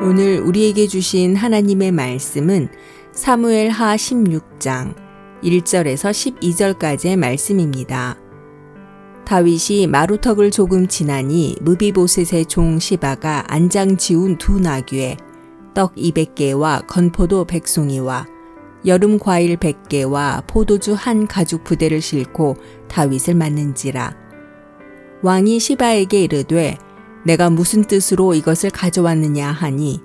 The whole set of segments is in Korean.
오늘 우리에게 주신 하나님의 말씀은 사무엘 하 16장 1절에서 12절까지의 말씀입니다. 다윗이 마루턱을 조금 지나니 무비보셋의 종 시바가 안장 지운 두 나귀에 떡 200개와 건포도 100송이와 여름 과일 100개와 포도주 한 가죽 부대를 싣고 다윗을 맞는지라. 왕이 시바에게 이르되 내가 무슨 뜻으로 이것을 가져왔느냐 하니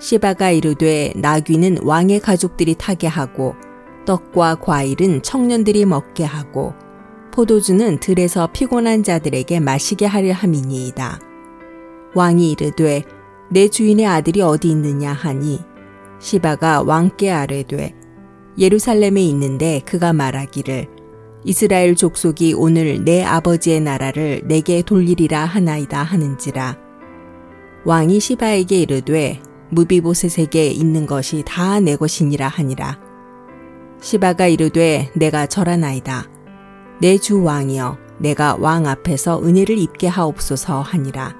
시바가 이르되 나귀는 왕의 가족들이 타게 하고 떡과 과일은 청년들이 먹게 하고 포도주는 들에서 피곤한 자들에게 마시게 하려 함이니이다. 왕이 이르되 내 주인의 아들이 어디 있느냐 하니 시바가 왕께 아뢰되 예루살렘에 있는데 그가 말하기를 이스라엘 족속이 오늘 내 아버지의 나라를 내게 돌리리라 하나이다 하는지라. 왕이 시바에게 이르되 무비보셋에게 있는 것이 다 내 것이니라 하니라. 시바가 이르되 내가 절하나이다. 내 주 왕이여 내가 왕 앞에서 은혜를 입게 하옵소서 하니라.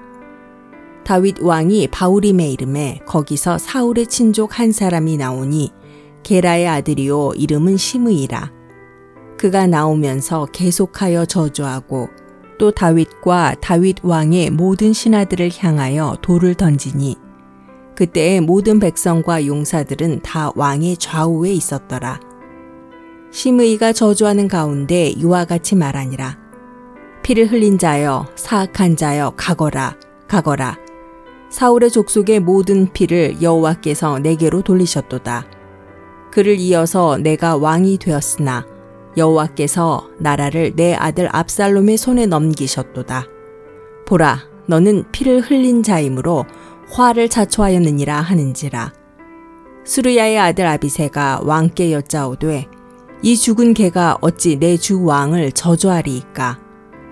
다윗 왕이 바울임의 이름에 거기서 사울의 친족 한 사람이 나오니 게라의 아들이요 이름은 시므이라. 그가 나오면서 계속하여 저주하고 또 다윗과 다윗 왕의 모든 신하들을 향하여 돌을 던지니 그때의 모든 백성과 용사들은 다 왕의 좌우에 있었더라. 심의가 저주하는 가운데 이와 같이 말하니라. 피를 흘린 자여 사악한 자여 가거라 가거라 사울의 족속의 모든 피를 여호와께서 내게로 돌리셨도다. 그를 이어서 내가 왕이 되었으나 여호와께서 나라를 내 아들 압살롬의 손에 넘기셨도다. 보라, 너는 피를 흘린 자이므로 화를 자초하였느니라 하는지라. 수르야의 아들 아비세가 왕께 여짜오되 이 죽은 개가 어찌 내 주 왕을 저주하리이까?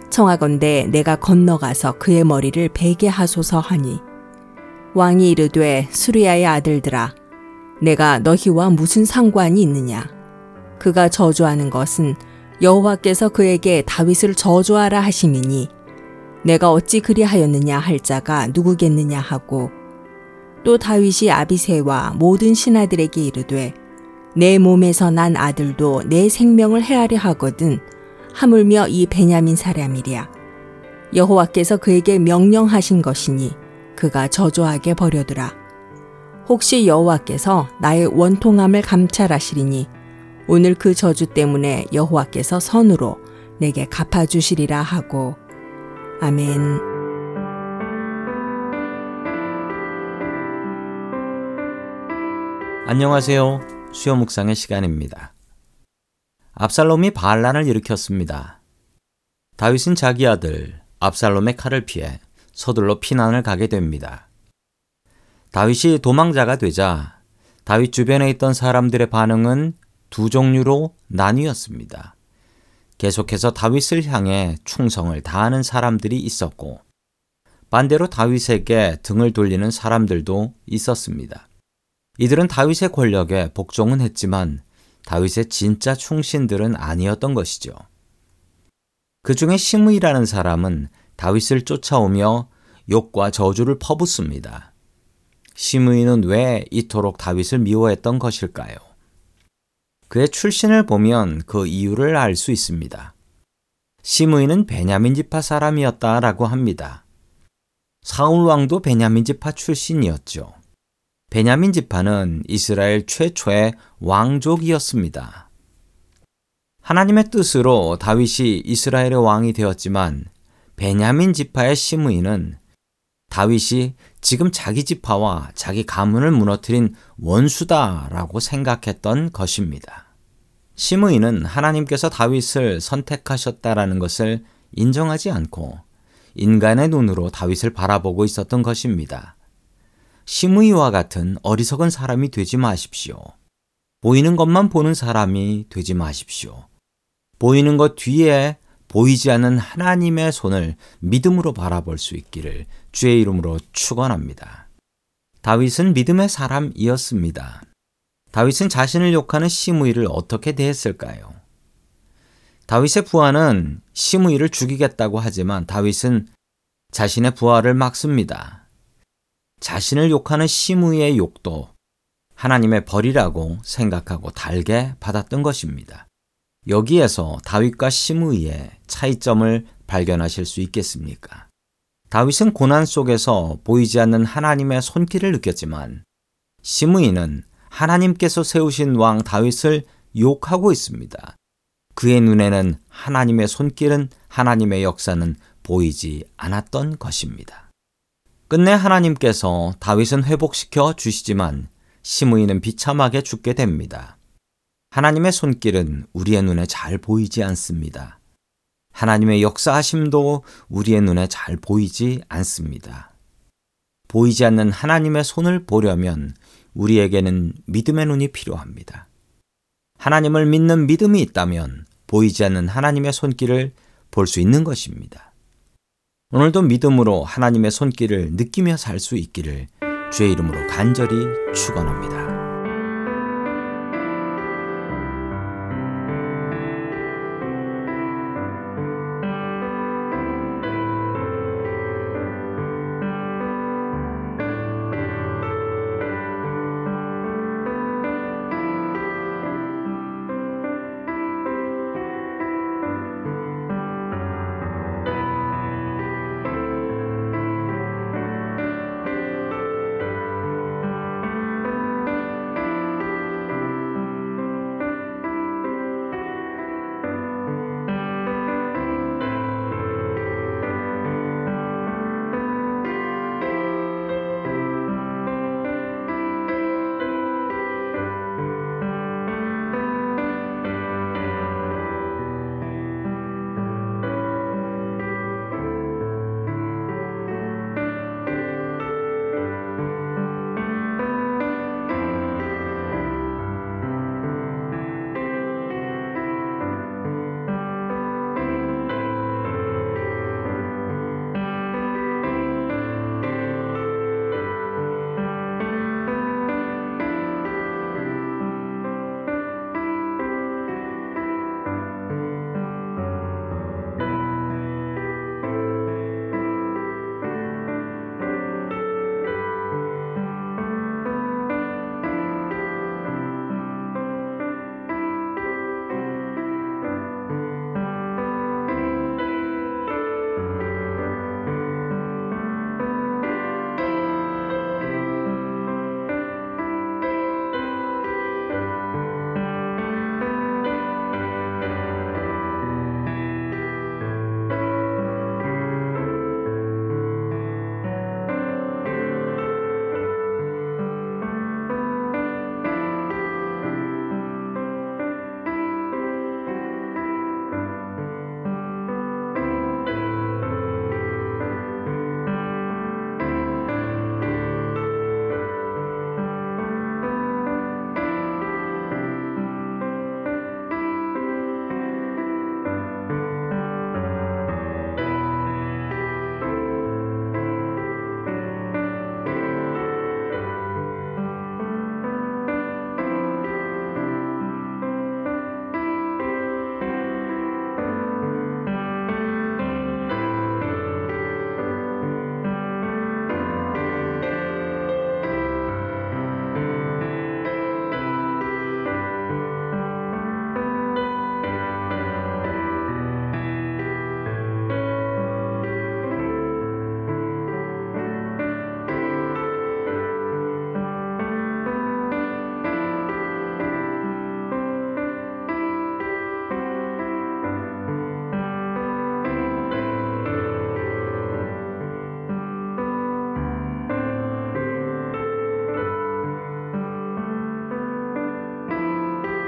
청하건대 내가 건너가서 그의 머리를 베게 하소서 하니 왕이 이르되 수르야의 아들들아 내가 너희와 무슨 상관이 있느냐? 그가 저주하는 것은 여호와께서 그에게 다윗을 저주하라 하심이니 내가 어찌 그리하였느냐 할 자가 누구겠느냐 하고 또 다윗이 아비세와 모든 신하들에게 이르되 내 몸에서 난 아들도 내 생명을 해하려 하거든 하물며 이 베냐민 사람이랴. 여호와께서 그에게 명령하신 것이니 그가 저주하게 버려두라. 혹시 여호와께서 나의 원통함을 감찰하시리니 오늘 그 저주 때문에 여호와께서 선으로 내게 갚아주시리라 하고 아멘. 안녕하세요. 수요 묵상의 시간입니다. 압살롬이 반란을 일으켰습니다. 다윗은 자기 아들 압살롬의 칼을 피해 서둘러 피난을 가게 됩니다. 다윗이 도망자가 되자 다윗 주변에 있던 사람들의 반응은 두 종류로 나뉘었습니다. 계속해서 다윗을 향해 충성을 다하는 사람들이 있었고 반대로 다윗에게 등을 돌리는 사람들도 있었습니다. 이들은 다윗의 권력에 복종은 했지만 다윗의 진짜 충신들은 아니었던 것이죠. 그 중에 시므이라는 사람은 다윗을 쫓아오며 욕과 저주를 퍼붓습니다. 시므이는 왜 이토록 다윗을 미워했던 것일까요? 그의 출신을 보면 그 이유를 알 수 있습니다. 시므이는 베냐민 지파 사람이었다라고 합니다. 사울 왕도 베냐민 지파 출신이었죠. 베냐민 지파는 이스라엘 최초의 왕족이었습니다. 하나님의 뜻으로 다윗이 이스라엘의 왕이 되었지만 베냐민 지파의 시므이는 다윗이 지금 자기 지파와 자기 가문을 무너뜨린 원수다라고 생각했던 것입니다. 시므이는 하나님께서 다윗을 선택하셨다라는 것을 인정하지 않고 인간의 눈으로 다윗을 바라보고 있었던 것입니다. 시므이와 같은 어리석은 사람이 되지 마십시오. 보이는 것만 보는 사람이 되지 마십시오. 보이는 것 뒤에 보이지 않는 하나님의 손을 믿음으로 바라볼 수 있기를 주의 이름으로 축원합니다. 다윗은 믿음의 사람이었습니다. 다윗은 자신을 욕하는 시므이를 어떻게 대했을까요? 다윗의 부하는 시므이를 죽이겠다고 하지만 다윗은 자신의 부하를 막습니다. 자신을 욕하는 시므이의 욕도 하나님의 벌이라고 생각하고 달게 받았던 것입니다. 여기에서 다윗과 시므이의 차이점을 발견하실 수 있겠습니까? 다윗은 고난 속에서 보이지 않는 하나님의 손길을 느꼈지만 시므이는 하나님께서 세우신 왕 다윗을 욕하고 있습니다. 그의 눈에는 하나님의 손길은 하나님의 역사는 보이지 않았던 것입니다. 끝내 하나님께서 다윗은 회복시켜 주시지만 시므이는 비참하게 죽게 됩니다. 하나님의 손길은 우리의 눈에 잘 보이지 않습니다. 하나님의 역사하심도 우리의 눈에 잘 보이지 않습니다. 보이지 않는 하나님의 손을 보려면 우리에게는 믿음의 눈이 필요합니다. 하나님을 믿는 믿음이 있다면 보이지 않는 하나님의 손길을 볼 수 있는 것입니다. 오늘도 믿음으로 하나님의 손길을 느끼며 살 수 있기를 주의 이름으로 간절히 축원합니다.